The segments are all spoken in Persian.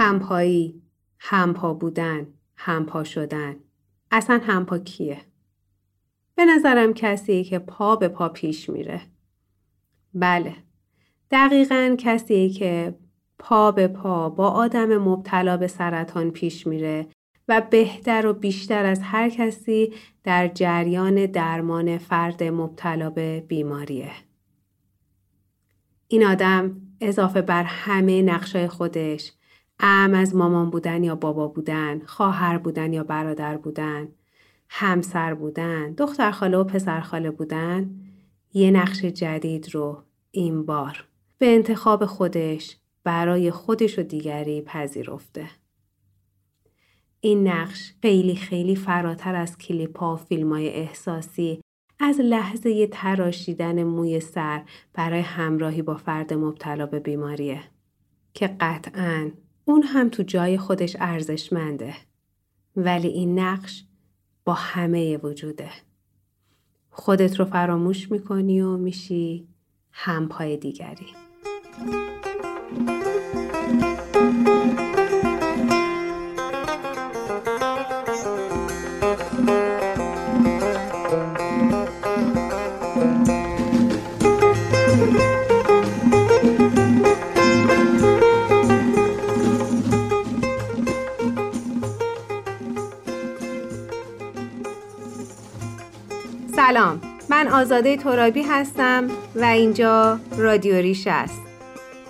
همپایی همپا بودن همپا شدن. اصلا همپا کیه؟ به نظرم کسی که پا به پا پیش میره. بله. دقیقا کسی که پا به پا با آدم مبتلا به سرطان پیش میره و بهتر و بیشتر از هر کسی در جریان درمان فرد مبتلا به بیماریه. این آدم اضافه بر همه نقشای خودش ام از مامان بودن یا بابا بودن، خواهر بودن یا برادر بودن، همسر بودن، دختر خاله و پسر خاله بودن، یه نقش جدید رو این بار به انتخاب خودش برای خودش و دیگری پذیرفته. این نقش خیلی خیلی فراتر از کلیپا و فیلم های احساسی از لحظه تراشیدن موی سر برای همراهی با فرد مبتلا به بیماریه که قطعا اون هم تو جای خودش ارزشمنده. ولی این نقش با همه وجوده. خودت رو فراموش می‌کنی و میشی همپای دیگری. سلام. من آزاده ترابی هستم و اینجا رادیو ریش است.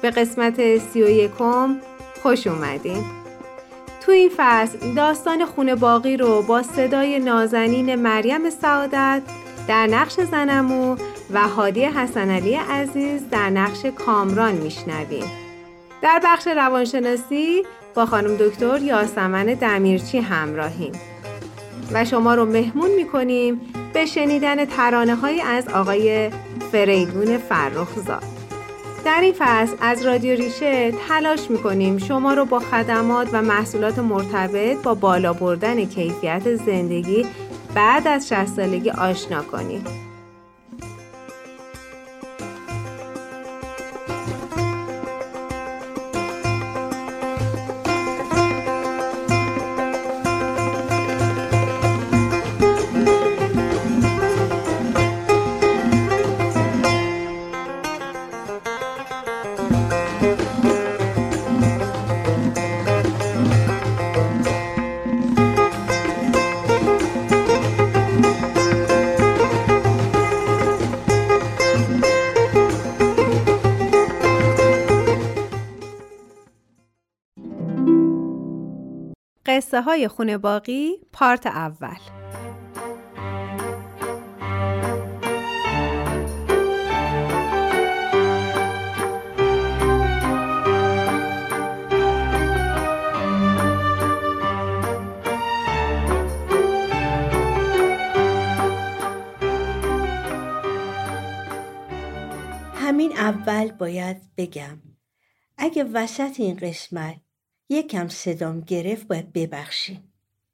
به قسمت سی و یکم خوش اومدین. تو این فصل داستان خونه باقی رو با صدای نازنین مریم سعادت در نقش زنمو و هادی حسن علی عزیز در نقش کامران میشنویم. در بخش روانشناسی با خانم دکتر یاسمن دمیرچی همراهیم. و شما رو مهمون می‌کنیم به شنیدن ترانه های از آقای فریدون فرخزاد در این فصل از رادیو ریشه تلاش می‌کنیم شما رو با خدمات و محصولات مرتبط با بالا بردن کیفیت زندگی بعد از 60 سالگی آشنا کنیم. قصه های خونه باقی پارت اول. همین اول باید بگم اگه وسط این قسمت یکم صدام گرفت باید ببخشی.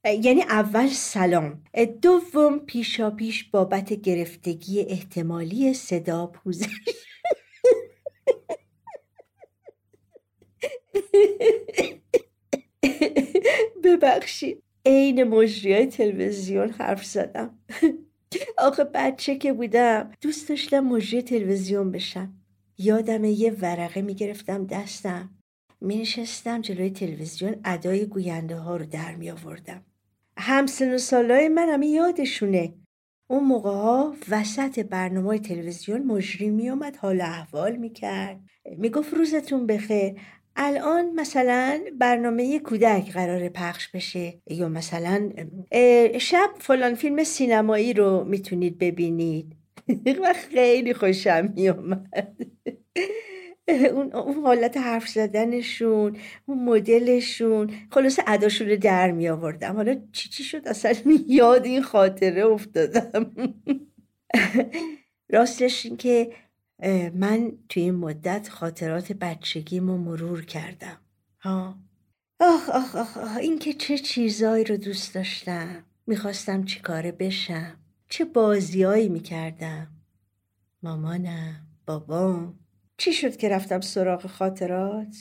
یعنی اول سلام. دوم پیشا پیش بابت گرفتگی احتمالی صدا پوزش. ببخشید عین مجریای تلویزیون حرف زدم. آخه بچه که بودم دوست داشتم مجری تلویزیون بشم. یادم یه ورقه می‌گرفتم دستم. می نشستم جلوی تلویزیون ادای گوینده ها رو در می آوردم. همسن و سالای من همه یادشونه. اون موقع ها وسط برنامه تلویزیون مجری می اومد حال احوال می کرد. می گفت روزتون بخیر. الان مثلا برنامه کودک قرار پخش بشه یا مثلا شب فلان فیلم سینمایی رو می‌تونید ببینید و خیلی خوشم میومد اون, اون حالت حرف زدنشون اون مدلشون. خلاصه اداشون رو در می آوردم حالا چی چی شد؟ اصلا یاد این خاطره افتادم. راستش این که من توی این مدت خاطرات بچگیمو مرور کردم. ها؟ آخ آخ آخ, آخ. این که چه چیزایی رو دوست داشتم. می‌خواستم چی کاره بشم. چه بازیایی می‌کردم. مامانم بابام. چی شد که رفتم سراغ خاطرات؟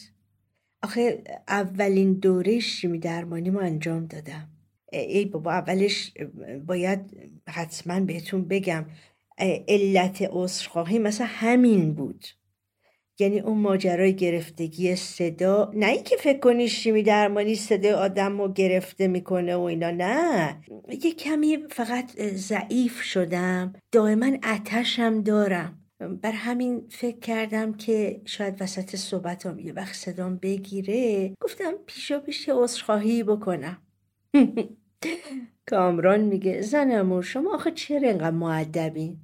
آخه اولین دوره شیمی درمانی ما انجام دادم. ای بابا اولش باید حتما بهتون بگم علت عذرخواهی مثلا همین بود. یعنی اون ماجرای گرفتگی صدا نه اینکه فکر کنی شیمی درمانی صدای آدم رو گرفته می‌کنه و اینا نه. یه کمی فقط ضعیف شدم. دائما اتشم دارم. بر همین فکر کردم که شاید وسط صحبتم یه وقت صدام بگیره. گفتم پیشا پیش عذرخواهی بکنم. کامران میگه زنمو شما آخه چرا اینقدر معدبین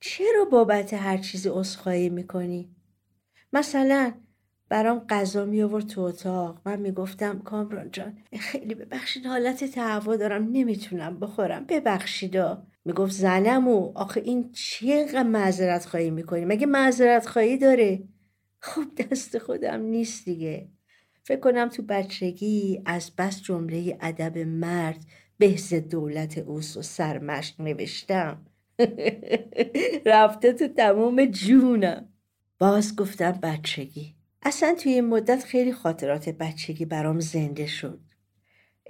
چرا بابت هر چیزی عذرخواهی می‌کنی؟ مثلا برام غذا می آورد تو اتاق. من می‌گفتم کامران جان خیلی ببخشید حالت تهوع دارم نمی‌تونم بخورم. ببخشیدا می‌گفت زنمو آخه این چیه معذرت خواهی می‌کنی؟ مگه معذرت خواهی داره؟ خب دست خودم نیست دیگه. فکر کنم تو بچگی از بس جمله ادب مرد بهز دولت اوس و سرمشق نوشتم. رفته تو تمام جونم. باز گفتم بچگی. اصلا توی این مدت خیلی خاطرات بچگی برام زنده شد.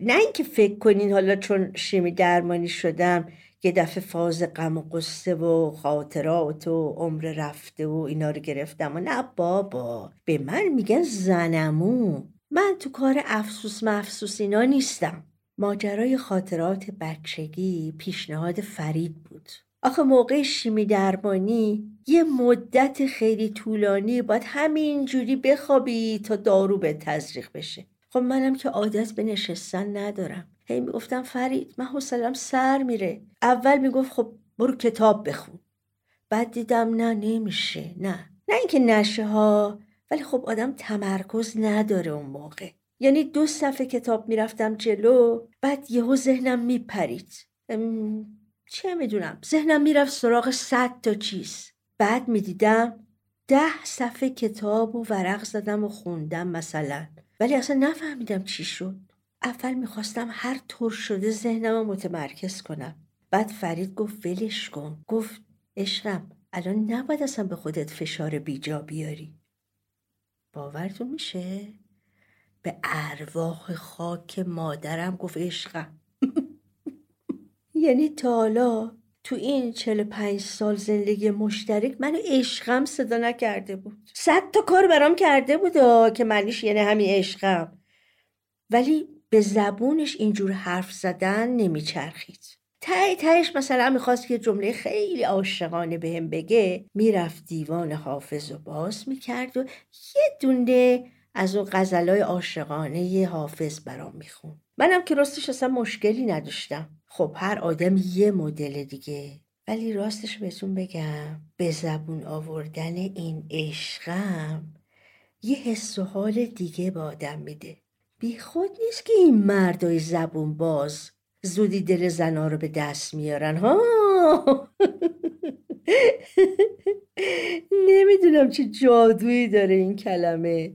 نه اینکه فکر کنین حالا چون شیمی درمانی شدم یه دفعه فاز غم و قصه و خاطرات و عمر رفته و اینا رو گرفتم و نه بابا به من میگن زنمو. من تو کار افسوس مفسوس اینا نیستم. ماجرای خاطرات بچگی پیشنهاد فرید بود. آخه موقع شیمی درمانی یه مدت خیلی طولانی باید همین جوری بخوابی تا دارو به تزریق بشه. خب منم که عادت به نشستن ندارم. هی می‌گفتم فرید من حوصلم سر میره. اول می‌گفت خب برو کتاب بخون. بعد دیدم نه نمیشه. نه. نه اینکه نشه ها ولی خب آدم تمرکز نداره اون موقع. یعنی دو صفحه کتاب می‌رفتم جلو بعد یهو ذهنم میپرید. چه می‌دونم. ذهنم می‌رفت سراغ صد تا چیز. بعد می‌دیدم ده صفحه کتاب و ورق زدم و خوندم مثلا. ولی اصلا نفهمیدم چی شد. اول می‌خواستم هر طور شده ذهنم رو متمرکز کنم. بعد فرید گفت ولش کن. گفت عشقم الان نباید اصلا به خودت فشار بیجا بیاری. باورتون میشه؟ به ارواح خاک مادرم گفت عشقم. یعنی تا حالا تو این 45 سال زندگی مشترک منو عشقم صدا نکرده بود. صد تا کار برام کرده بود که معنیش یعنی همین عشقم. ولی به زبونش اینجور حرف زدن نمیچرخید. ته تهش مثلا می‌خواست که جمله خیلی عاشقانه بهم بگه می‌رفت دیوان حافظ و باز می‌کرد و یه دونه از اون غزلای عاشقانه حافظ برام میخون منم که راستش اصلا مشکلی نداشتم. خب هر آدم یه مدل دیگه. ولی راستش بهتون بگم به زبون آوردن این عشقم یه حس و حال دیگه به آدم میده. بی خود نیست که این مردای زبون باز زودی دل زنا رو به دست میارن ها؟ نمی‌دونم چه جادویی داره این کلمه.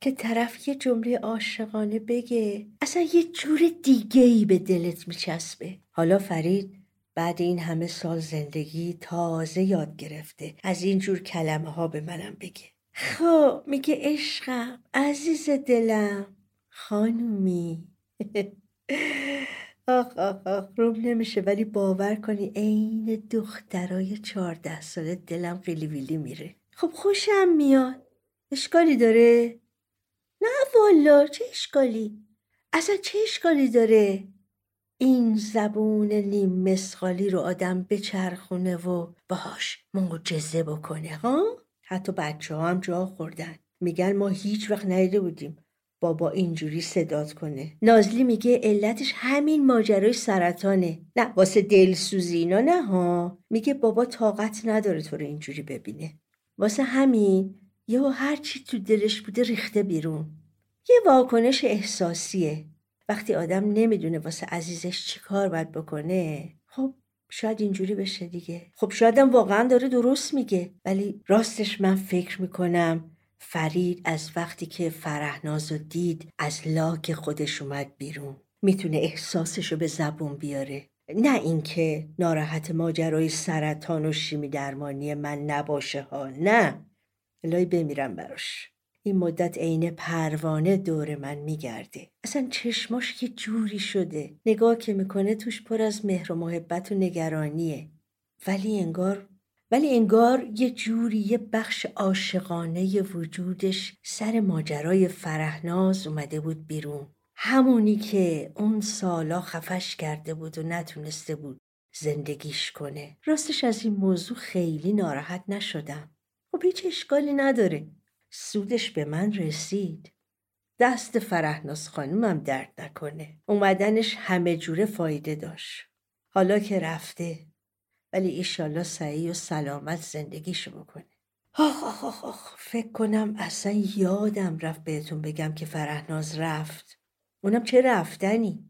که طرف یه جمله عاشقانه بگه. اصلا یه جور دیگه ای به دلت میچسبه. حالا فرید بعد این همه سال زندگی تازه یاد گرفته. از این جور کلمه ها به منم بگه. خب میگه عشقم عزیز دلم خانومی. آخ آخ آخ روم نمیشه ولی باور کنی عین دخترای چهارده ساله دلم خیلی ویلی میره. خب خوشم میاد. اشکالی داره؟ نه والا چه اشکالی؟ اصلا چه اشکالی داره؟ این زبون نیم مسخالی رو آدم بچرخونه و باهاش معجزه بکنه ها؟ حتی بچه ها هم جا خوردن. میگن ما هیچ وقت ندیده بودیم بابا اینجوری صدات کنه. نازلی میگه علتش همین ماجرای سرطانه. نه واسه دلسوزی اینا نه ها؟ میگه بابا طاقت نداره تو رو اینجوری ببینه. واسه همین یا هر چی تو دلش بوده ریخته بیرون. یه واکنش احساسیه. وقتی آدم نمی‌دونه واسه عزیزش چی کار باید بکنه خب شاید اینجوری بشه دیگه. خب شایدم واقعا داره درست میگه. ولی راستش من فکر می‌کنم فرید از وقتی که فرهناز و دید از لاک خودش اومد بیرون. می‌تونه احساسشو به زبون بیاره. نه اینکه ناراحت ماجرای سرطان و شیمی درمانی من نباشه ها. نه. الهی بمیرم براش. این مدت عین پروانه دور من میگرده. اصلا چشماش یه جوری شده. نگاه که می‌کنه توش پر از مهر و محبت و نگرانیه. ولی انگار ولی انگار یه جوری یه بخش عاشقانه وجودش سر ماجرای فرهناز اومده بود بیرون. همونی که اون سالا خفش کرده بود و نتونسته بود زندگیش کنه. راستش از این موضوع خیلی ناراحت نشدم. خب هیچ اشکالی نداره. سودش به من رسید. دست فرهناز خانومم درد نکنه. اومدنش همه جوره فایده داشت. حالا که رفته. ولی ایشالله سعی و سلامت زندگیشو بکنه. آخ آخ آخ آخ. فکر کنم اصلا یادم رفت بهتون بگم که فرهناز رفت. اونم چه رفتنی؟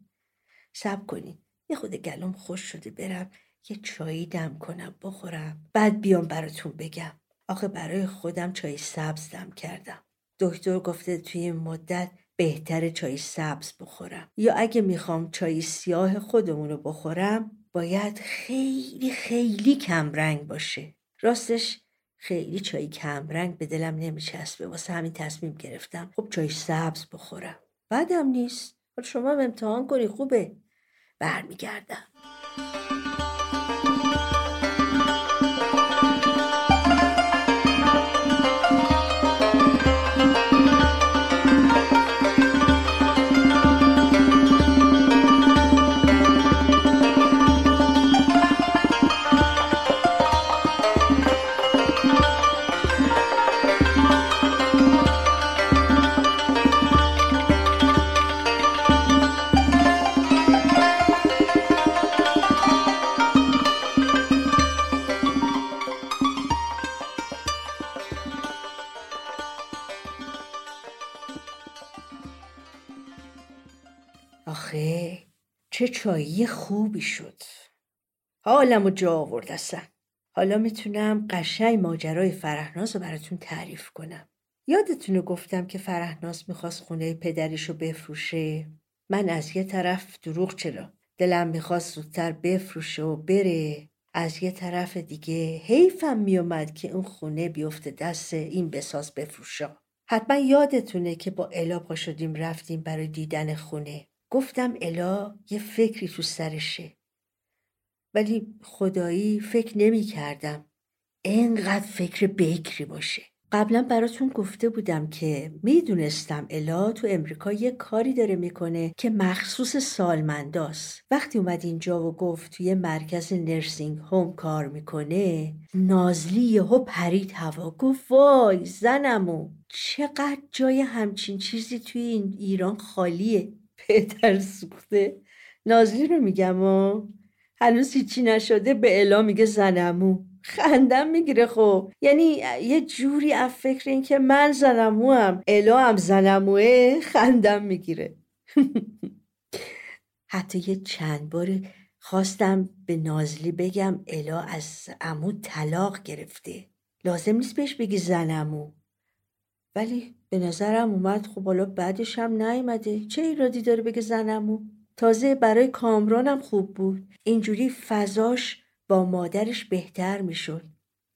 سب کنین. یه خود گلوم خوش شده برم. یه چایی دم کنم بخورم. بعد بیام براتون بگم. آخه برای خودم چای سبز دم کردم. دکتر گفته توی این مدت بهتر چای سبز بخورم. یا اگه می‌خوام چای سیاه خودمون رو بخورم باید خیلی خیلی کمرنگ باشه. راستش خیلی چای کمرنگ به دلم نمیچسبه. واسه همین تصمیم گرفتم خب چای سبز بخورم. بعدم نیست. شما هم امتحان کنی خوبه. برمیگردم. چایی خوبی شد. حالم و جا آورد اصلا. حالا می‌تونم قشنگ ماجرای فرهناز رو براتون تعریف کنم. یادتونو گفتم که فرهناز می‌خواست خونه پدریشو بفروشه. من از یه طرف دروغ چرا؟ دلم می‌خواست زودتر بفروشه و بره. از یه طرف دیگه حیفم میومد که اون خونه بیفته دست این بساز بفروشا. حتما یادتونه که با الا پا شدیم رفتیم برای دیدن خونه. گفتم الا یه فکری تو سرشه. ولی خدایی فکر نمی کردم اینقدر فکر بکری باشه. قبلا براتون گفته بودم که می‌دونستم الا تو امریکا یه کاری داره می‌کنه که مخصوص سالمنداست. وقتی اومد اینجا و گفت توی مرکز نرسینگ هوم کار می‌کنه نازلی یهو پرید هوا. گفت وای زنمو چقدر جای همچین چیزی توی این ایران خالیه. پدر سوخته. نازلی رو میگم و هنوز هیچی نشده به الا میگه زنمو. خندم می‌گیره خب. یعنی یه جوری از فکر این که من زنمو هم الا هم زنموه خندم می‌گیره. حتی یه چند بار خواستم به نازلی بگم الا از امو طلاق گرفته. لازم نیست بهش بگی زنمو. ولی به نظرم اومد. خب حالا بعدش هم نیومده. چه ایرادی داره بگه زنمو؟ تازه برای کامرانم خوب بود. اینجوری فضاش با مادرش بهتر می‌شد.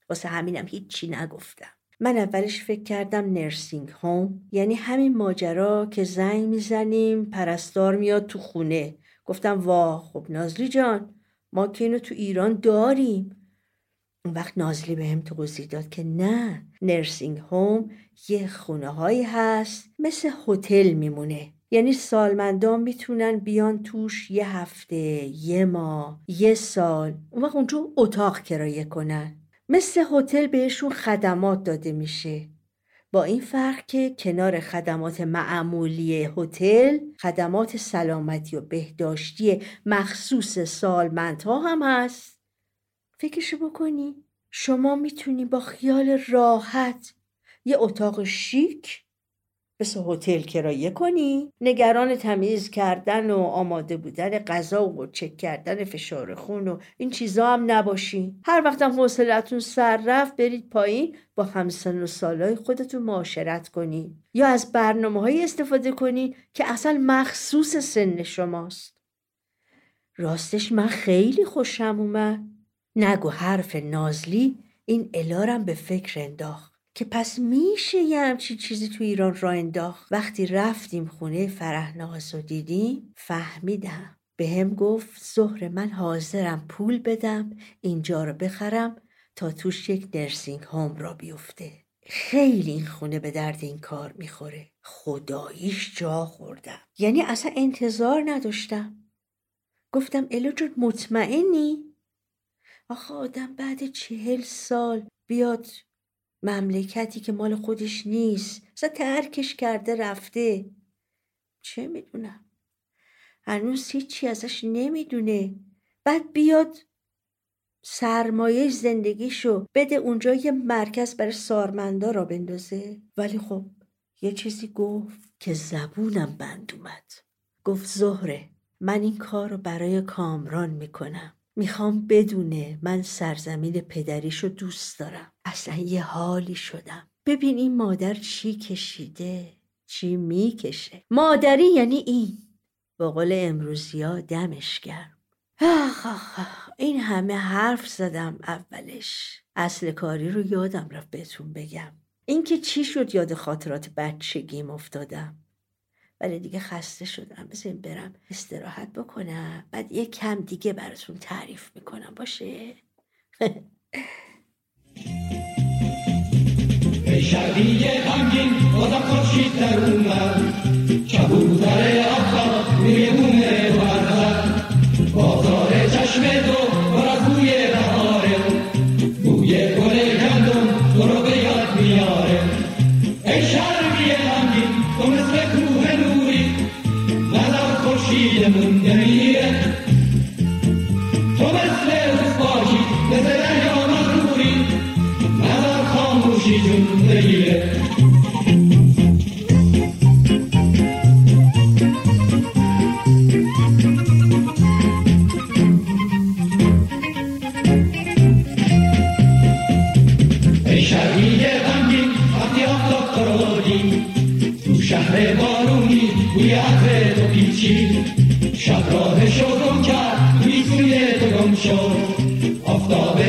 واسه همینم هیچی نگفتم. من اولش فکر کردم نرسینگ هوم. یعنی همین ماجرا که زنگ می‌زنیم پرستار میاد تو خونه. گفتم واه خب نازلی جان ما که اینو تو ایران داریم. اون وقت نازلی به هم توضیح داد که نه نرسینگ هوم یه خونه هایی هست مثل هتل میمونه. یعنی سالمندان می‌تونن بیان توش یه هفته یه ماه یه سال. اون وقت اونجا اتاق کرایه کنن. مثل هتل بهشون خدمات داده میشه. با این فرق که کنار خدمات معمولی هتل خدمات سلامتی و بهداشتی مخصوص سالمندها هم هست. فکرشو بکنی شما می‌تونی با خیال راحت یه اتاق شیک مثل هتل کرایه کنی. نگران تمیز کردن و آماده بودن غذا و چک کردن فشار خون و این چیزا هم نباشی. هر وقتم حوصلتون سر رفت برید پایین با همسن و سالای خودتون معاشرت کنی. یا از برنامه های استفاده کنی که اصلا مخصوص سن شماست. راستش من خیلی خوشم اومد. نگو حرف نازلی این الارم به فکر انداخت. که پس میشه یه همچین چیزی تو ایران را انداخت؟ وقتی رفتیم خونه فرهناز و دیدیم فهمیدم. به هم گفت ظهر من حاضرم پول بدم اینجا رو بخرم تا توش یک نرسینگ هوم را بیفته. خیلی این خونه به درد این کار می‌خوره. خداییش جا خوردم. یعنی اصلا انتظار نداشتم. گفتم الو جون مطمئنی؟ آخه آدم بعد چهل سال بیاد مملکتی که مال خودش نیست. اصلا ترکش کرده رفته. چه می‌دونم؟ هنوز هیچی ازش نمی‌دونه. بعد بیاد سرمایه زندگیشو بده اونجا یه مرکز برای سارمندا را بندازه. ولی خب یه چیزی گفت که زبونم بند اومد. گفت زهره من این کار رو برای کامران می‌کنم. می‌خوام بدونه من سرزمین پدریشو دوست دارم. اصلا یه حالی شدم. ببین این مادر چی کشیده؟ چی می‌کشه؟ مادری یعنی این. با قول امروزی ها دمش گرم. آخ آخ. این همه حرف زدم اولش. اصل کاری رو یادم رفت بهتون بگم. اینکه چی شد یاد خاطرات بچگیم افتادم؟ ولی دیگه خسته شدم. بزنین برم استراحت بکنم. بعد یه کم دیگه براتون تعریف می‌کنم. باشه؟ شبیه غمگین بازم خورشید در اومد. کبوتر آفتاب میره تو گم شد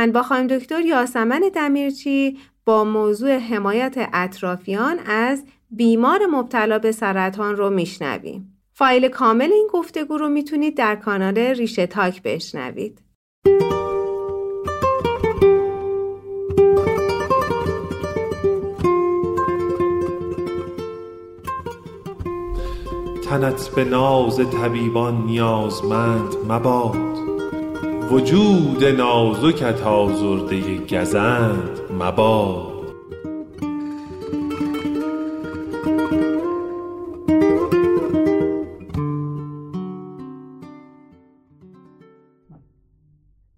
من با خانم دکتر یاسمن دمیرچی با موضوع حمایت اطرافیان از بیمار مبتلا به سرطان رو میشنویم. فایل کامل این گفتگو رو می‌تونید در کانال ریشه تاک بشنوید. تنت به ناز طبیبان نیازمند مباد وجود نازکت آزرده گزند مباد.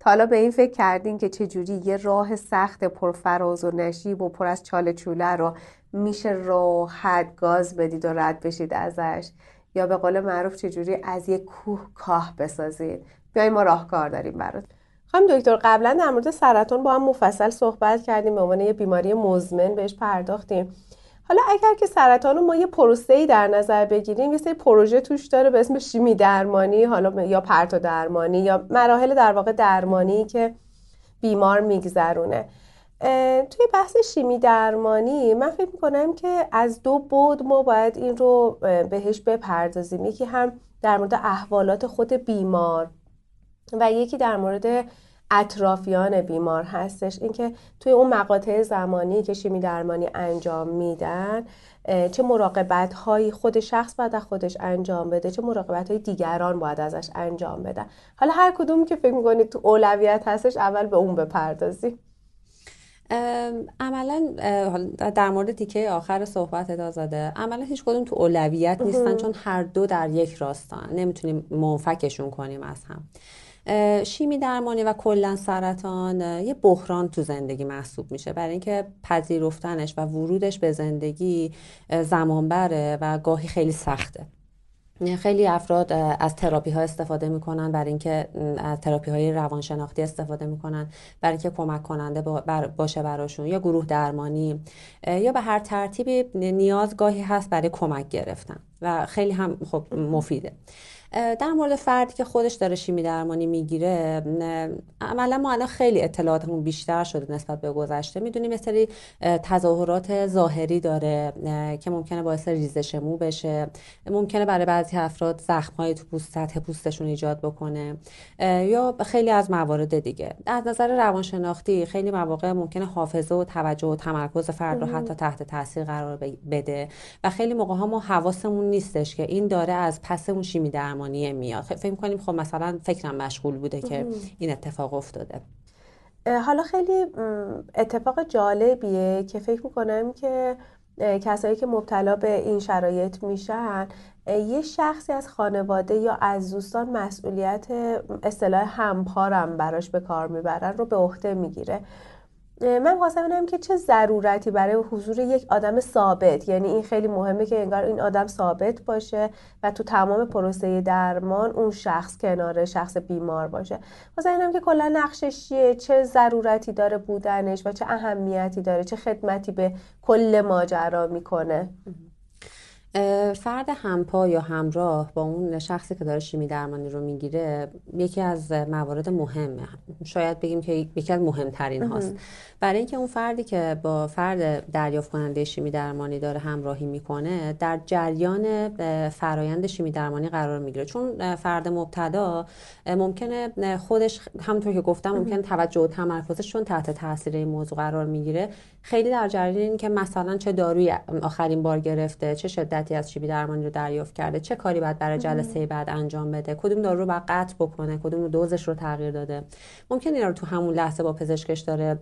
حالا به این فکر کردین که چجوری یه راه سخت پرفراز و نشیب و پر از چاله چوله رو میشه راحت گاز بدید و رد بشید ازش؟ یا به قول معروف چجوری از یه کوه کاه بسازید؟ بیاین ما راهکار داریم برات. خانم دکتر قبلا در مورد سرطان با هم مفصل صحبت کردیم به عنوان یه بیماری مزمن بهش پرداختیم. حالا اگر که سرطان رو ما یه پروسه‌ای در نظر بگیریم یه سری پروژه توش داره به اسم شیمی درمانی حالا یا پرتو درمانی یا مراحل در واقع درمانی که بیمار میگذرونه. توی بحث شیمی درمانی من فکر می‌کنم که از دو بود ما باید این رو بهش بپردازیم. یکی هم در مورد احوالات خود بیمار. و یکی در مورد اطرافیان بیمار هستش. اینکه توی اون مقاطع زمانی که شیمی درمانی انجام میدن چه مراقبت هایی خود شخص باید خودش انجام بده چه مراقبت های دیگران باید ازش انجام بدن. حالا هر کدوم که فکر می‌کنید تو اولویت هستش اول به اون بپردازیم. عملا در مورد تیکه آخر صحبت آزاده عملا هیچ کدوم تو اولویت نیستن چون هر دو در یک راستان نمی‌تونیم منفکشون کنیم از هم. شیمی درمانی و کلا سرطان یه بحران تو زندگی محسوب میشه. برای اینکه پذیرفتنش و ورودش به زندگی زمان بره و گاهی خیلی سخته. خیلی افراد از تراپی ها استفاده می‌کنن برای اینکه از تراپی های روانشناختی استفاده می‌کنن برای اینکه کمک کننده باشه براشون. یا گروه درمانی یا به هر ترتیبی نیاز گاهی هست برای کمک گرفتن. و خیلی هم خب مفیده. در مورد فردی که خودش داره شیمی درمانی می‌گیره عملا ما الان خیلی اطلاعاتمون بیشتر شده نسبت به گذشته. می‌دونیم سری تظاهرات ظاهری داره که ممکنه باعث ریزش مو بشه. ممکنه برای بعضی افراد زخم‌های تو پوست سطح پوستشون ایجاد بکنه یا خیلی از موارد دیگه. از نظر روانشناختی خیلی مواقع ممکنه حافظه و توجه و تمرکز فرد رو حتی تحت تاثیر قرار بده. و خیلی موقع ها ما حواسمون نیستش که این داره از پس اون شیمی درمانی درمانی میاد. فکر کنیم خب مثلا فکرم مشغول بوده که این اتفاق افتاده. حالا خیلی اتفاق جالبیه که فکر می‌کنم که کسایی که مبتلا به این شرایط میشن یه شخصی از خانواده یا از دوستان مسئولیت اصطلاح همپارم براش به کار می‌برن رو به عهده می‌گیره. من خواستم ببینم که چه ضرورتی برای حضور یک آدم ثابت. یعنی این خیلی مهمه که انگار این آدم ثابت باشه و تو تمام پروسه درمان اون شخص کنار شخص بیمار باشه. خواستم ببینم که کلا نقشش چیه؟ چه ضرورتی داره بودنش و چه اهمیتی داره؟ چه خدمتی به کل ماجرا می‌کنه؟ فرد همپا یا همراه با اون شخصی که داره شیمی درمانی رو می‌گیره یکی از موارد مهمه شاید بگیم که یکی از مهمترین هاست. برای اینکه اون فردی که با فرد دریافت کننده شیمی درمانی داره همراهی می‌کنه در جریان فرایند شیمی درمانی قرار می‌گیره. چون فرد مبتلا ممکنه خودش همونطور که گفتم ممکنه توجه و تمرکزش چون تحت تاثیر این موضوع قرار می‌گیره. خیلی در جریان این که مثلا چه داروی آخرین بار گرفته چه شدتی از شیمی درمانی رو دریافت کرده چه کاری باید برای جلسه بعد انجام بده کدوم دارو رو باید قطع بکنه کدوم دوزش رو تغییر داده. ممکن اینا رو تو همون لحظه با پزشکش داره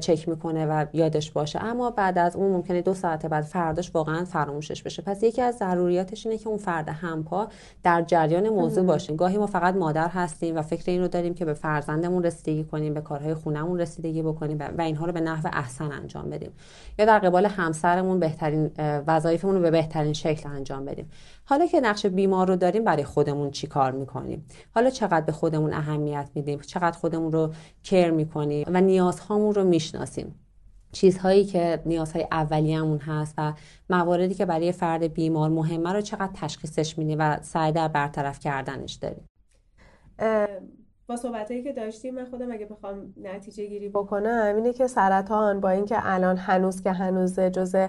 چک می‌کنه و یادش باشه. اما بعد از اون ممکنه دو ساعت بعد فرداش واقعا فراموشش بشه. پس یکی از ضروریاتش اینه که اون فرد همپا در جریان موضوع باشه. گاهی ما فقط مادر هستیم و فکر این رو داریم که به فرزندمون رسیدگی کنیم به کارهای خونمون رسیدگی بکنیم و اینها رو به نحو احسن انجام بدیم. یا در قبال همسرمون بهترین وظایفمون رو به بهترین شکل انجام بدیم. حالا که نقش بیمار رو داریم برای خودمون چی کار می‌کنیم؟ حالا چقدر به خودمون اهمیت میدیم؟ چقدر خودمون رو کر می‌کنیم؟ و نیازهامون رو می‌شناسیم. چیزهایی که نیازهای اولیه‌مون هست و مواردی که برای فرد بیمار مهمه رو چقدر تشخیصش میدیم و سعی در برطرف کردنش داریم. با صحبتهایی که داشتیم من خودم اگه بخوام نتیجه گیری بکنم اینه که سرطان با اینکه الان هنوز که هنوز جزء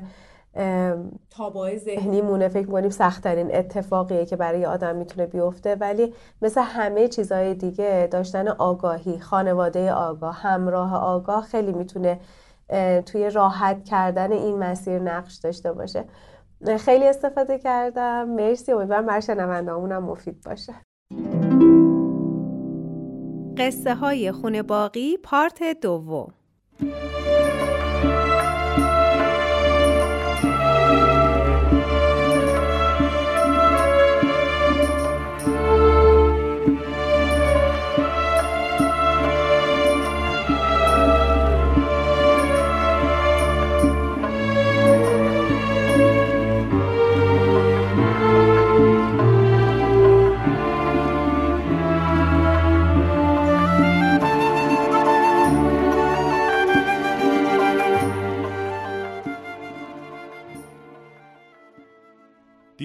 تابای ذهنی مونه فکر می‌کنیم سختترین اتفاقیه که برای آدم می‌تونه بیفته. ولی مثل همه چیزهای دیگه داشتن آگاهی خانواده آگاه همراه آگاه خیلی می‌تونه توی راحت کردن این مسیر نقش داشته باشه. خیلی استفاده کردم. مرسی امیدوارم بر شنوندهامونم مفید باشه. قصه های خونه باقی پارت دوم.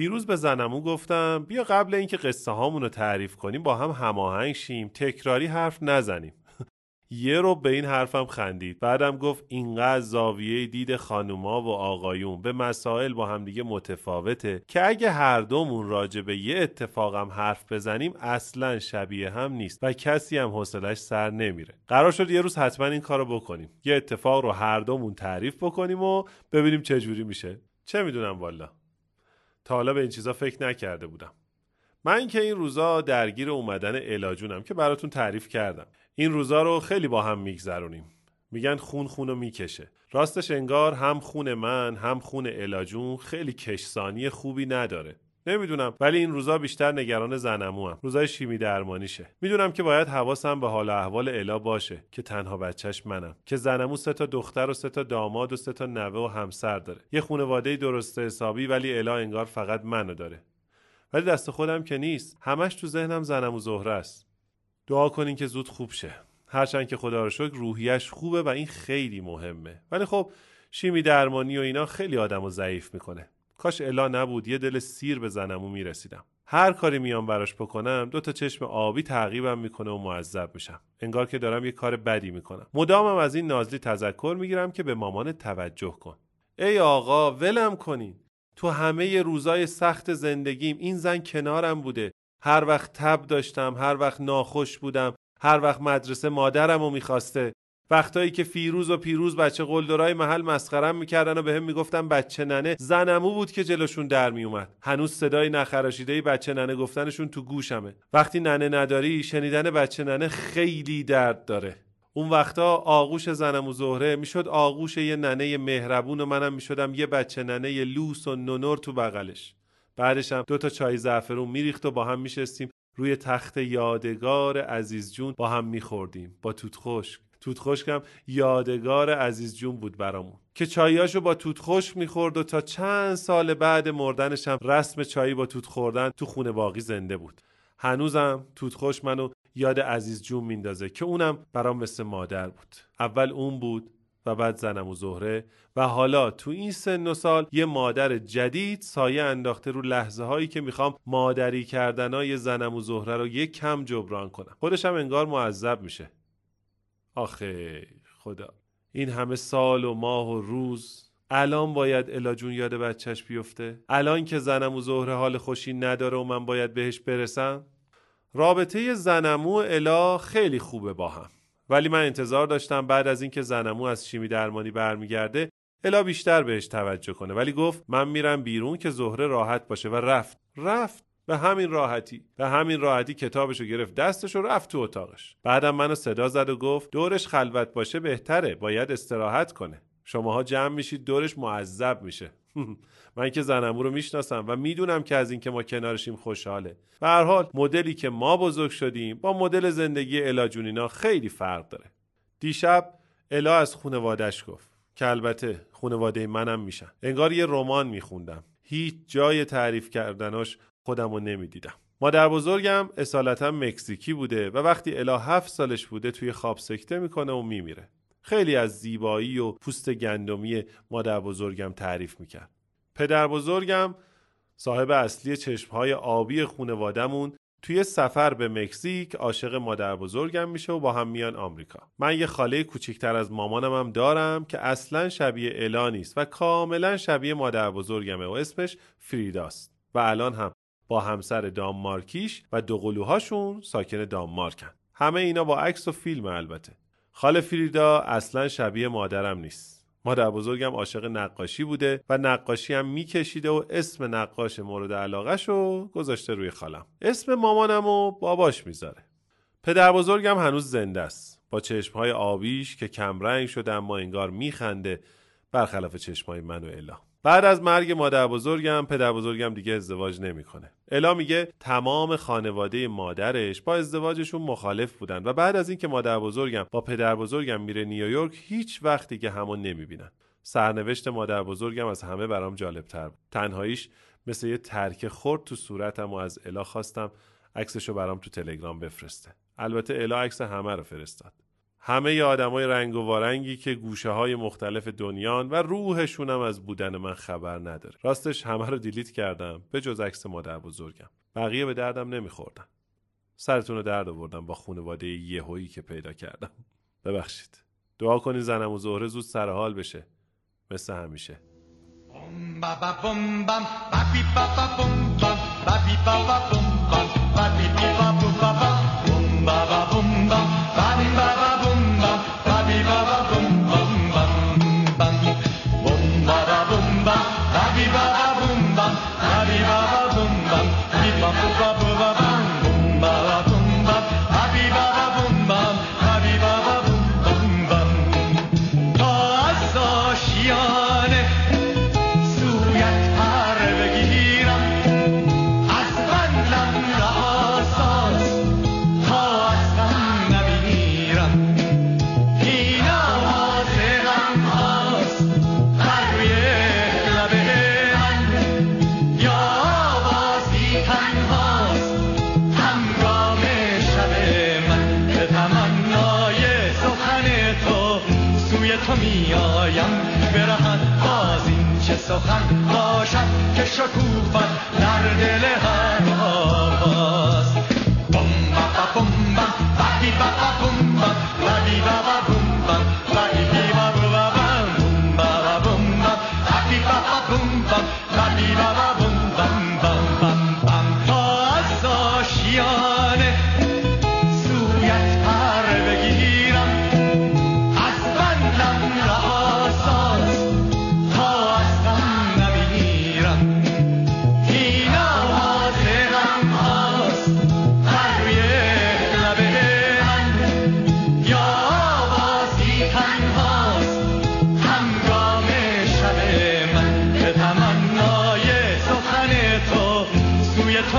دیروز به زنمو گفتم بیا قبل اینکه قصه هامون رو تعریف کنیم با هم هماهنگ شیم تکراری حرف نزنیم. یه رو به این حرفم خندید. بعدم گفت اینقدر زاویه دید خانوما و آقایون به مسائل با همدیگه متفاوته که اگه هر دومون راجع به یه اتفاقم حرف بزنیم اصلا شبیه هم نیست و کسی هم حوصلش سر نمیره. قرار شد یه روز حتما این کارو بکنیم. یه اتفاق رو هر دومون تعریف بکنیم و ببینیم چه جوری میشه. چه می‌دونم والا. تا حالا به این چیزا فکر نکرده بودم. من که این روزا درگیر اومدن الاجونم که براتون تعریف کردم. این روزا رو خیلی با هم میگذرونیم. میگن خون خونو می‌کشه. راستش انگار هم خون من هم خون الاجون خیلی کشسانی خوبی نداره. نمی‌دونم ولی این روزا بیشتر نگران زنمو هم روزای شیمی درمانیشه. می‌دونم که باید حواسم به حال احوال الا باشه که تنها بچهش منم. که زنمو سه تا دختر و سه تا داماد و سه تا نوه و همسر داره. یه خانواده درست حسابی ولی الا انگار فقط منو داره. ولی دست خودم که نیست. همش تو ذهنم زنم و زهره است. دعا کنین که زود خوب شه. هرچند که خدا رو شکر روحیش خوبه و این خیلی مهمه. ولی خب شیمی درمانی و اینا خیلی آدم رو ضعیف می‌کنه. کاش الا نبود یه دل سیر به زنمو می‌رسیدم. هر کاری میام براش بکنم دو تا چشم آبی تعقیبم می‌کنه و معذب میشم. انگار که دارم یه کار بدی می‌کنم. مدامم از این نازلی تذکر می‌گیرم که به مامان توجه کن. ای آقا ولم کنین. تو همه روزای سخت زندگیم این زن کنارم بوده. هر وقت تب داشتم هر وقت ناخوش بودم هر وقت مدرسه مادرم رو می‌خواسته. وقتایی که فیروز و پیروز بچه قلدرای محل مسخرم می‌کردن و به هم می‌گفتن بچه ننه زنمو بود که جلوشون در میومد هنوز صدای نخراشیده بچه ننه گفتنشون تو گوشمه. وقتی ننه نداری شنیدن بچه ننه خیلی درد داره. اون وقتا آغوش زنم و زهره می‌شد آغوش یه ننه مهربون و منم می‌شدم یه بچه ننه یه لوس و نونور تو بغلش. بعدش هم دو تا چای زعفرون میریخت و با هم میشستیم روی تخت یادگار عزیز جون با هم میخوردیم. با توت خشک. توت خشکم یادگار عزیز جون بود برامون. که چاییاشو با توت خشک می‌خورد و تا چند سال بعد مردنش هم رسم چایی با توت خوردن تو خونه باقی زنده بود. هنوزم توت خوش منو یاد عزیز جون میندازه که اونم برام مثل مادر بود. اول اون بود و بعد زنم و زهره و حالا تو این سن و سال یه مادر جدید سایه انداخته رو لحظه هایی که می‌خوام مادری کردنای زنم و زهره رو یک کم جبران کنم. خودشم انگار معذب میشه. آخه خدا. این همه سال و ماه و روز الان باید الا جون یاد بچهش بیفته؟ الان که زنم و زهره حال خوشی نداره و من باید بهش برسم؟ رابطه زنمو و الا خیلی خوبه با هم. ولی من انتظار داشتم بعد از اینکه زنمو از شیمی درمانی برمیگرده الا بیشتر بهش توجه کنه. ولی گفت من میرم بیرون که زهره راحت باشه و رفت. رفت. به همین راحتی به همین راحتی کتابشو گرفت دستش و رفت تو اتاقش. بعدم منو صدا زد و گفت دورش خلوت باشه بهتره باید استراحت کنه. شماها جمع میشید دورش معذب میشه. من که زنمو رو می‌شناسم و می‌دونم که از اینکه ما کنارشیم خوشحاله. به هر حال مدلی که ما بزرگ شدیم با مدل زندگی الا جونینا خیلی فرق داره. دیشب الا از خونوادش گفت که البته خونواده منم میشن. انگار یه رمان میخوندم. هیچ جای تعریف کردناش خودم رو نمی‌دیدم. مادر بزرگم اصالتا مکزیکی بوده و وقتی الا هفت سالش بوده توی خواب سکته می‌کنه و میمیره. خیلی از زیبایی و پوست گندمی مادر بزرگم تعریف می‌کرد. پدر بزرگم صاحب اصلی چشمهای آبی خونوادمون توی سفر به مکزیک عاشق مادر بزرگم میشه و با هم میان آمریکا. من یه خاله کوچیکتر از مامانم هم دارم که اصلا شبیه الا نیست و کاملا شبیه مادر بزرگمه و اسمش فریداست. و الان هم با همسر دانمارکیش و دوقلوهاشون ساکن دانمارکن. همه اینا با عکس و فیلم البته. خاله فریدا اصلا شبیه مادرم نیست. مادر بزرگم عاشق نقاشی بوده و نقاشی هم میکشیده و اسم نقاش مورد علاقش رو گذاشته روی خالم. اسم مامانم و باباش می‌ذاره. پدر بزرگم هنوز زنده است. با چشمهای آبیش که کمرنگ شده اما انگار میخنده برخلاف چشمهای من و الا. بعد از مرگ مادر بزرگم پدر بزرگم دیگه ازدواج نمی‌کنه. الا میگه تمام خانواده مادرش با ازدواجشون مخالف بودن و بعد از اینکه مادر بزرگم با پدر بزرگم میره نیویورک هیچ وقت دیگه همون نمی‌بینن. سرنوشت مادر بزرگم از همه برام جالب تر بود. تنهاییش مثل یه ترک خورد تو صورتم و از الا خواستم عکسشو برام تو تلگرام بفرسته. البته الا عکس همه رو فرستاد. همه آدمای رنگ و وارنگی که گوشه های مختلف دنیان و روحشونم از بودن من خبر نداره. راستش همه رو دیلیت کردم. به جز عکس مادر بزرگم. بقیه به دردم نمیخوردن. سرتون رو درد آوردم با خانواده یهویی که پیدا کردم. ببخشید. دعا کنین زنم و زهره زود سر حال بشه. مثل همیشه.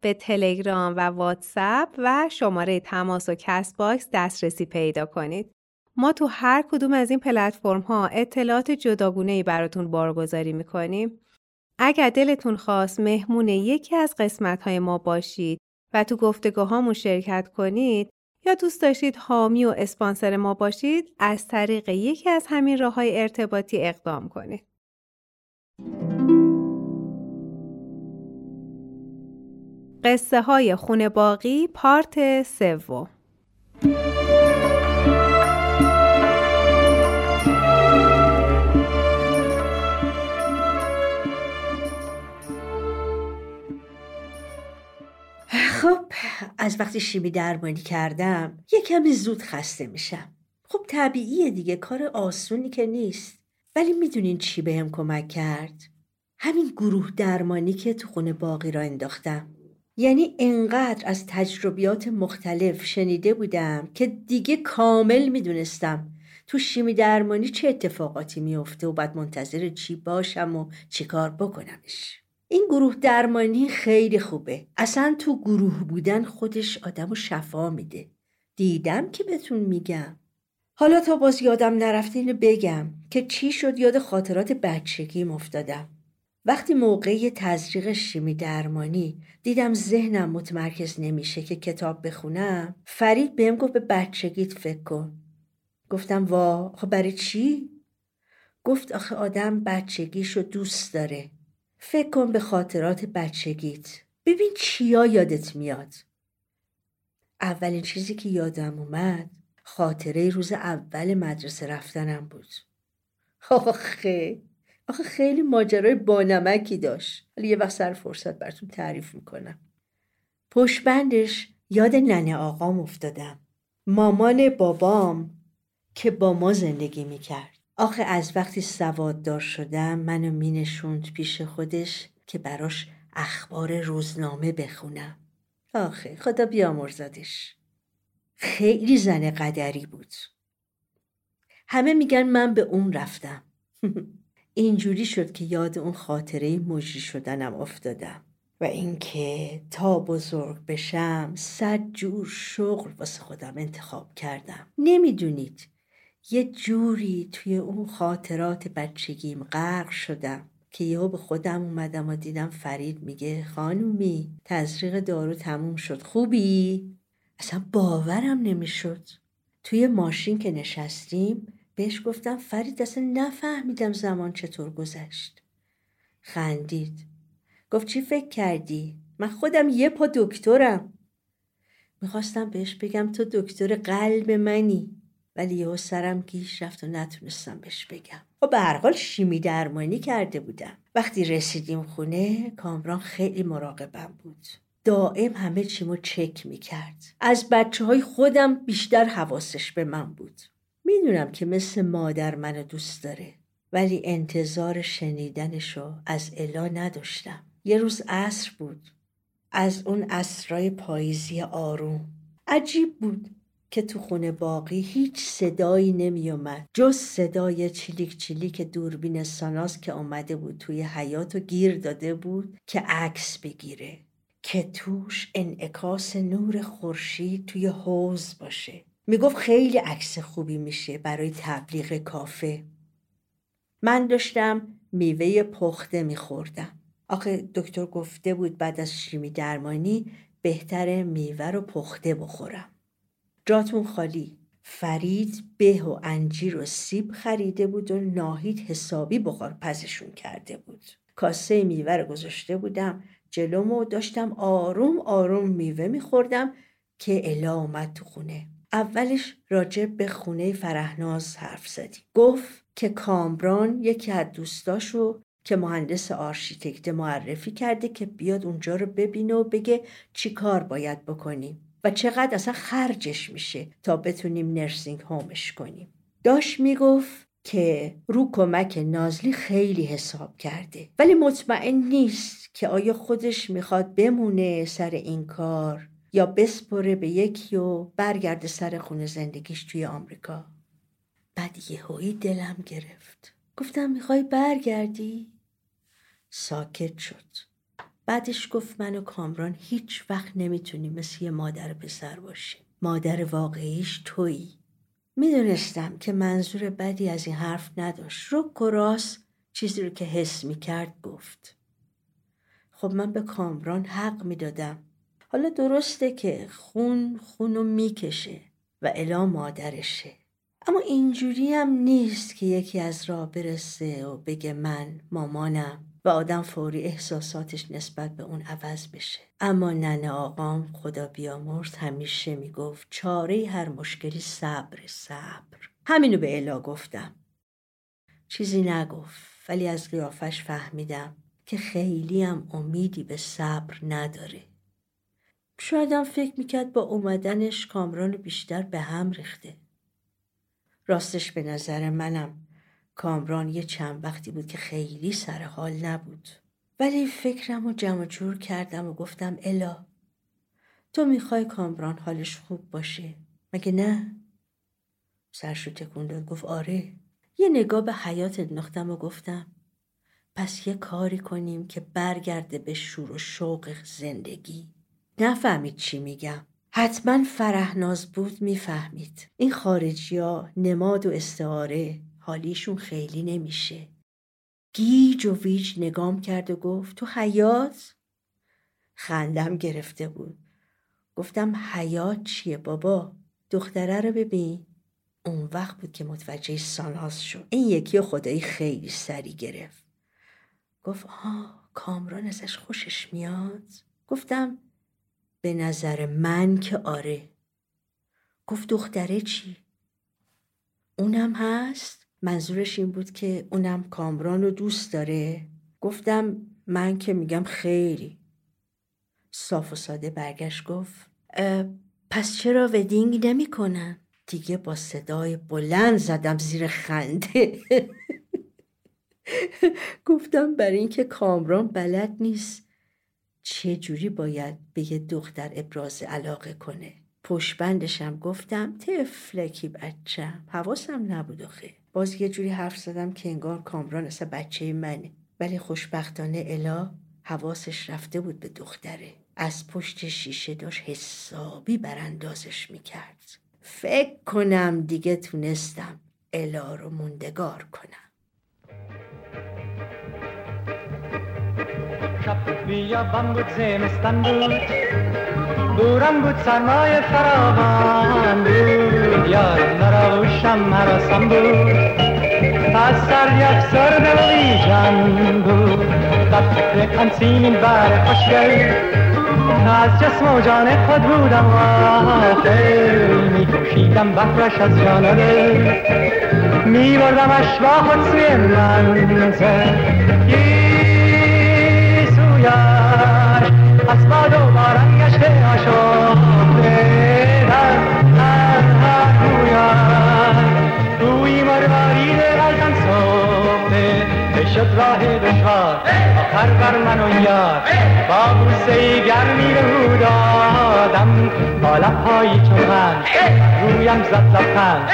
به تلگرام و واتساپ و شماره تماس و کست باکس دسترسی پیدا کنید. ما تو هر کدوم از این پلتفرم ها اطلاعات جداگونه ای براتون بارگذاری می‌کنیم. اگر دلتون خواست مهمون یکی از قسمت های ما باشید و تو گفتگوهامون شرکت کنید یا دوست داشتید حامی و اسپانسر ما باشید از طریق یکی از همین راه های ارتباطی اقدام کنید. قصه های خونه باقی پارت سوم. خب از وقتی شیمی درمانی کردم یه کمی زود خسته میشم. خب طبیعیه دیگه کار آسونی که نیست. ولی می‌دونین چی بهم کمک کرد؟ همین گروه درمانی که تو خونه باقی را انداختم. یعنی انقدر از تجربیات مختلف شنیده بودم که دیگه کامل می‌دونستم تو شیمی درمانی چه اتفاقاتی میفته و باید منتظر چی باشم و چی کار بکنمش. این گروه درمانی خیلی خوبه. اصلا تو گروه بودن خودش آدم و شفا میده. دیدم که بهتون میگم. حالا تا باز یادم نرفته اینو بگم که چی شد یاد خاطرات بچگیم افتادم. وقتی موقع تزریق شیمی درمانی دیدم ذهنم متمرکز نمیشه که کتاب بخونم فرید بهم گفت به بچگیت فکر کن. گفتم وا خب برای چی؟ گفت آخه آدم بچگیشو دوست داره. فکر کن به خاطرات بچگیت. ببین چیا یادت میاد. اولین چیزی که یادم اومد خاطره روز اول مدرسه رفتنم بود. آخه آخه خیلی ماجرای بانمکی داشت. ولی یه وقت سر فرصت براتون تعریف می‌کنم. پشبندش یاد ننه آقام افتادم. مامان بابام که با ما زندگی می‌کرد. آخه از وقتی سواددار شدم منو مینشوند پیش خودش که براش اخبار روزنامه بخونم. آخه خدا بیامرزادش. خیلی زن قدری بود. همه میگن من به اون رفتم. اینجوری شد که یاد اون خاطره مجری شدنم افتادم. و اینکه تا بزرگ بشم صد جور شغل واسه خودم انتخاب کردم. نمی‌دونید یه جوری توی اون خاطرات بچگیم غرق شدم که یهو به خودم اومدم و دیدم فرید میگه خانومی تزریق دارو تموم شد. خوبی؟ اصلا باورم نمی‌شد. توی ماشین که نشستیم بهش گفتم فرید اصلا نفهمیدم زمان چطور گذشت. خندید. گفت چی فکر کردی؟ من خودم یه پا دکترم. می‌خواستم بهش بگم تو دکتر قلب منی. ولی یهو سرم گیش رفت و نتونستم بهش بگم. و خب به هر حال شیمی درمانی کرده بودم. وقتی رسیدیم خونه کامران خیلی مراقبم بود. دائم همه چیمو چک می‌کرد. از بچه های خودم بیشتر حواسش به من بود. می‌دونم که مثل مادر منو دوست داره ولی انتظار شنیدنشو از الا نداشتم. یه روز عصر بود. از اون اسرای پاییزی آروم. عجیب بود که تو خونه باقی هیچ صدایی نمی اومد جز صدای چلیک چلیک دوربین ساناس که آمده بود توی حیات و گیر داده بود که عکس بگیره. که توش انعکاس نور خورشید توی حوز باشه. می‌گفت خیلی عکس خوبی میشه برای تبلیغ کافه. من داشتم میوه پخته میخوردم. آخه دکتر گفته بود بعد از شیمی درمانی بهتر میوه رو پخته بخورم. جاتون خالی. فرید به و انجیر و سیب خریده بود و ناهید حسابی بخار پزشون کرده بود. کاسه میوه رو گذاشته بودم جلوم و داشتم آروم آروم میوه میخوردم که الا تو خونه. اولش راجع به خونه فرهناز حرف زدیم. گفت که کامران یکی از دوستاشو که مهندس آرشیتکته معرفی کرده که بیاد اونجا رو ببینه و بگه چی کار باید بکنیم و چقدر اصلا خرجش میشه تا بتونیم nursing home ش کنیم. داشت می‌گفت که رو کمک نازلی خیلی حساب کرده. ولی مطمئن نیست که آیا خودش می‌خواد بمونه سر این کار. یا بسپره به یکی و برگرده سر خونه زندگیش توی آمریکا. بعد یهویی دلم گرفت. گفتم می‌خوای برگردی؟ ساکت شد. بعدش گفت من و کامران هیچ وقت نمی‌تونیم مثل یه مادر پسر باشیم. مادر واقعیش تویی. می‌دونستم که منظور بدی از این حرف نداشت. رو و چیزی رو که حس می‌کرد گفت. خب من به کامران حق می‌دادم. حالا درسته که خون خونو می‌کشه و الا مادرشه. اما اینجوری هم نیست که یکی از راه برسه و بگه من مامانم و آدم فوری احساساتش نسبت به اون عوض بشه. اما ننه آقام خدا بیامرز همیشه می‌گفت چاره هر مشکلی صبر صبر. همینو به الا گفتم. چیزی نگفت ولی از قیافش فهمیدم که خیلی هم امیدی به صبر نداره. شایدم فکر می‌کرد با اومدنش کامران بیشتر به هم ریخته. راستش به نظر منم کامران یه چند وقتی بود که خیلی سر حال نبود. ولی فکرم رو جمع جور کردم و گفتم الا تو می‌خوای کامران حالش خوب باشه؟ مگه نه؟ سرشو تکون داد گفت آره. یه نگاه به حیات انداختم و گفتم پس یه کاری کنیم که برگرده به شور و شوق زندگی. نفهمید چی میگم. حتما فرهناز بود می‌فهمید. این خارجی ها نماد و استعاره حالیشون خیلی نمیشه. گیج و ویج نگام کرد و گفت تو حیات خندم گرفته بود. گفتم حیات چیه بابا؟ دختره رو ببین. اون وقت بود که متوجه ساناز شد. این یکی خدایی خیلی سری گرفت. گفت آه کامران ازش خوشش میاد؟ گفتم به نظر من که آره. گفت دختره چی؟ اونم هست؟ منظورش این بود که اونم کامران رو دوست داره؟ گفتم من که میگم خیلی. صاف و ساده برگشت گفت پس چرا ودینگ نمی‌کنن؟ دیگه با صدای بلند زدم زیر خنده. گفتم برای اینکه کامران بلد نیست. چه جوری باید به یه دختر ابراز علاقه کنه؟ پشبندشم گفتم تفلکی بچم؟ حواسم نبود خیلی باز یه جوری حرف زدم که انگار کامران اصلا بچه منه. ولی خوشبختانه الا حواسش رفته بود به دختره. از پشت شیشه داشت حسابی براندازش می‌کرد. فکر کنم دیگه تونستم الا رو موندگار کنم. شب بیابان بود زمستان بود دورم بود سرمای فراوان بود یارم نراوشم مراسم بود از سر یک سرد و بیجان بود در فکر آن سیمین بر خوشگل از جسم و جان خود بودم آخر می کشیدم بحرش از جان دل می بردمش با خود سوی منزل از باد و باران گشته آشفته. در هر هر گویش روی مرواری رزن صفته شد راه دشوار. آخر بر من و یار. با بوسه گرمی رو دادم با لبهایی چون رویم زد لبخند.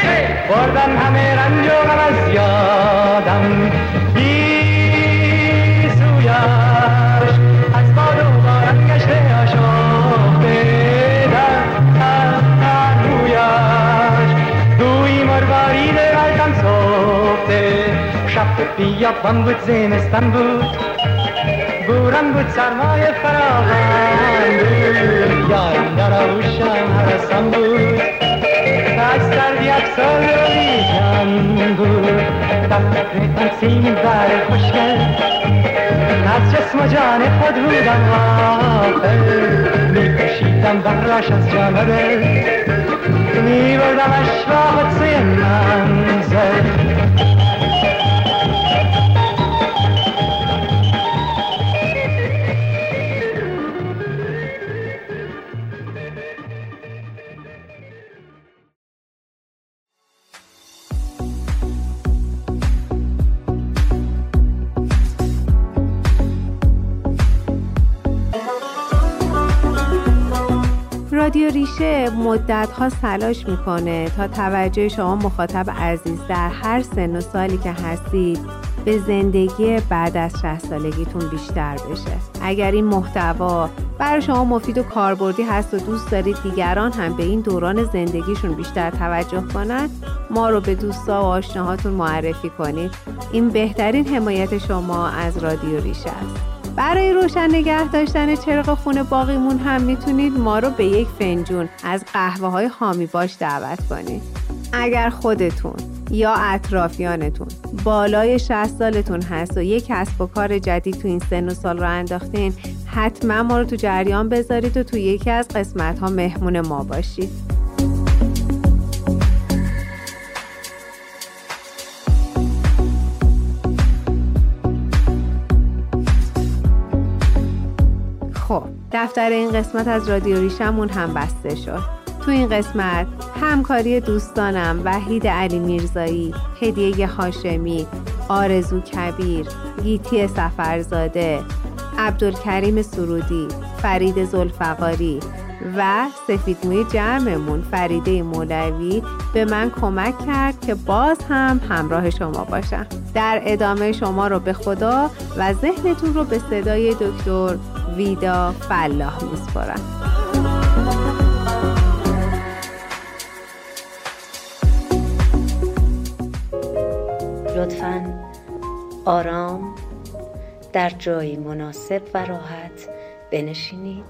بردن همه رنج و غم از یادم. صفته شب بیابان بود زمستان بود بوران بود سرمای فراوان بود یارم در آوشم هرسان بود از سرد یک سال جان بود در فکر آن سیم بر خوشگل از جسم و جان خود بودم آخر می کشیدم برش از جان دل می بردمش با خود سوی منزل مدت ها سلاش می‌کنه تا توجه شما مخاطب عزیز در هر سن و سالی که هستید به زندگی بعد از 60 سالگیتون بیشتر بشه. اگر این محتوا برای شما مفید و کاربردی هست و دوست دارید دیگران هم به این دوران زندگیشون بیشتر توجه کنند ما رو به دوستا و آشناهاتون معرفی کنید. این بهترین حمایت شما از رادیو ریشه است. برای روشن نگه داشتن چراغ خونه باقیمون هم می‌تونید ما رو به یک فنجون از قهوه های حامی باش دعوت کنید. اگر خودتون یا اطرافیانتون بالای 60 سالتون هست و یک کسب و کار جدید تو این سن و سال رو انداختین حتما ما رو تو جریان بذارید و تو یکی از قسمت ها مهمون ما باشید. دفتر این قسمت از رادیو ریشمون هم بسته شد. تو این قسمت همکاری دوستانم وحید علی میرزایی هدیه هاشمی آرزو کبیر گیتی سفرزاده عبدالکریم سرودی فرید زلفقاری و سفیدموی جمعمون. فریده مولوی به من کمک کرد که باز هم همراه شما باشم. در ادامه شما رو به خدا و ذهنتون رو به صدای دکتر ویدا فلاح میسپارم لطفا آرام در جایی مناسب و راحت بنشینید.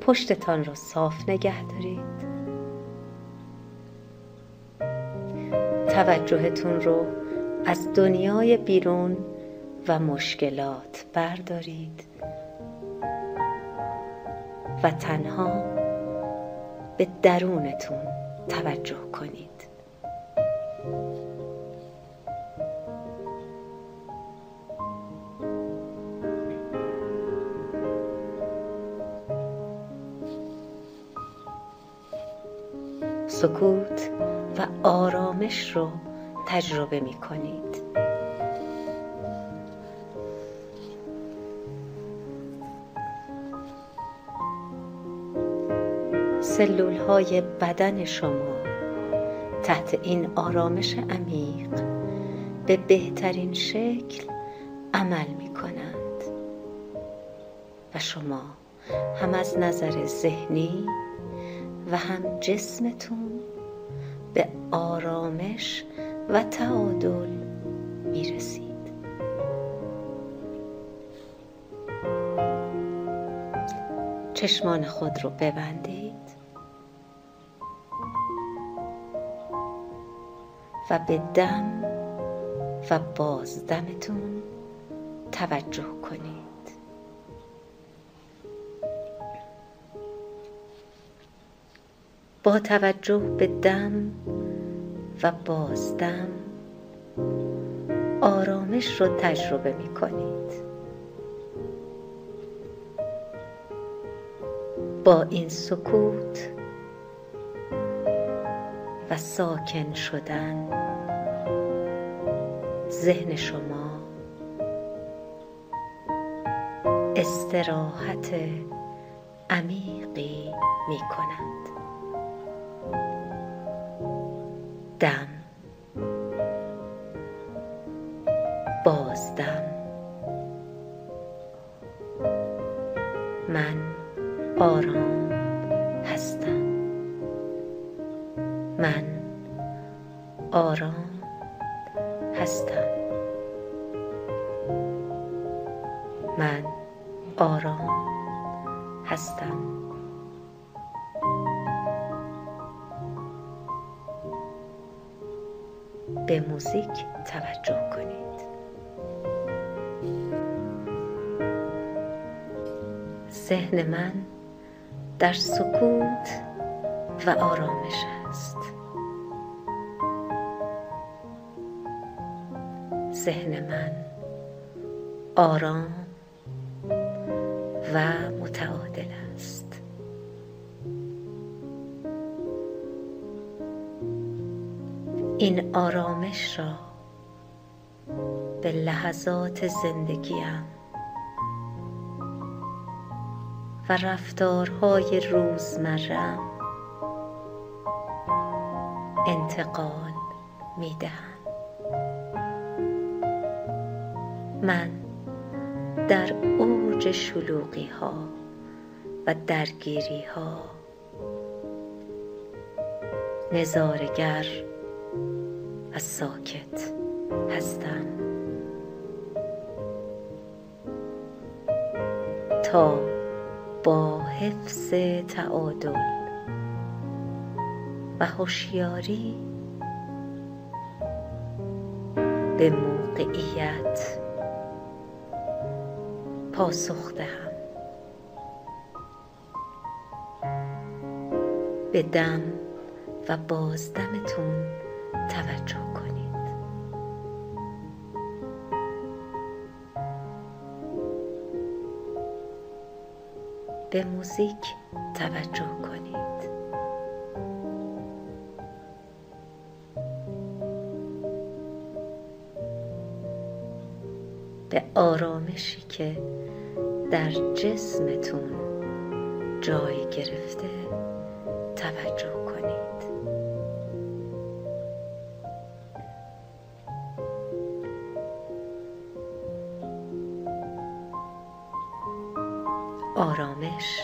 پشتتان را صاف نگه دارید. توجهتون رو از دنیای بیرون و مشکلات بردارید. و تنها به درونتون توجه کنید. سکوت و آرامش رو تجربه می کنید سلول های بدن شما تحت این آرامش عمیق به بهترین شکل عمل می کنند و شما هم از نظر ذهنی و هم جسمتون به آرامش و تعادل می رسید چشمان خود رو ببندید. به دم و بازدمتون توجه کنید. با توجه به دم و بازدم آرامش رو تجربه می کنید با این سکوت و ساکن شدن ذهن شما استراحت عمیقی می کند دم. بازدم. من آرام هستم. من آرام هستم. من آرام هستم. به موزیک توجه کنید. ذهن من در سکوت و آرامش است ذهن من آرام و متعادل است. این آرامش را به لحظات زندگیم و رفتارهای روزمرم انتقال می من در اوج شلوغی ها و درگیری ها نظارگر و ساکت هستم. تا با حفظ تعادل و هوشیاری به موقعیت پاسخ دهم. به دم و بازدمتون توجه کنید. به موزیک توجه کنید. به آرامشی که در جسمتون جای گرفته توجه کنید. آرامش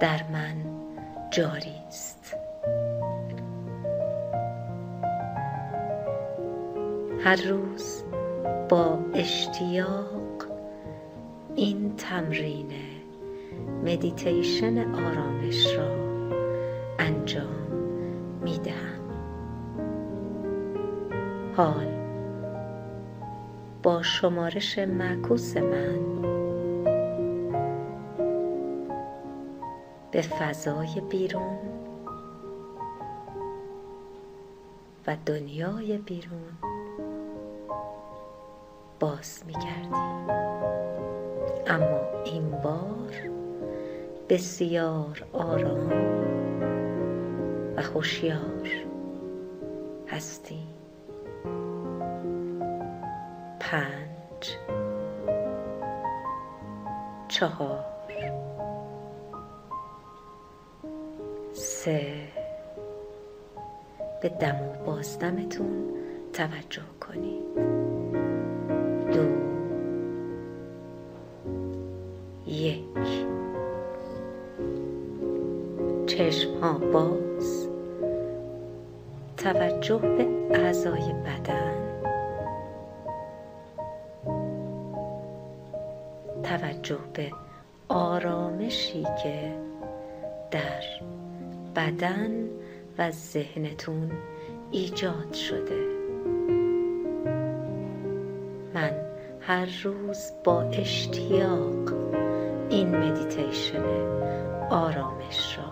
در من جاری مدیتیشن آرامش را انجام می دهم حال با شمارش معکوس من به فضای بیرون و دنیای بیرون باز می کردیم اما این بار بسیار آرام و هوشیار هستی. پنج چهار سه. به دم و بازدمتون توجه کنید. باز توجه به اعضای بدن. توجه به آرامشی که در بدن و ذهنتون ایجاد شده. من هر روز با اشتیاق این مدیتیشن آرامش را